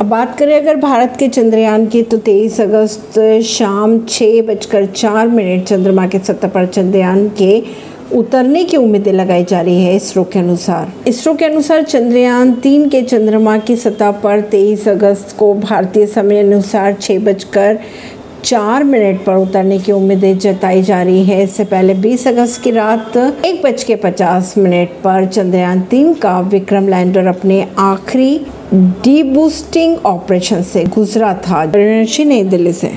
अब बात करें अगर भारत के चंद्रयान की तो 23 अगस्त शाम छः बजकर चार मिनट चंद्रमा के सतह पर चंद्रयान के उतरने की उम्मीदें लगाई जा रही है इसरो के अनुसार। इसरो के अनुसार चंद्रयान तीन के चंद्रमा की सतह पर 23 अगस्त को भारतीय समय अनुसार छः बजकर चार मिनट पर उतरने की उम्मीदें जताई जा रही है। इससे पहले 20 अगस्त की रात एक बज के पचास मिनट पर चंद्रयान तीन का विक्रम लैंडर अपने आखिरी डीबूस्टिंग ऑपरेशन से गुजरा था। नई दिल्ली से।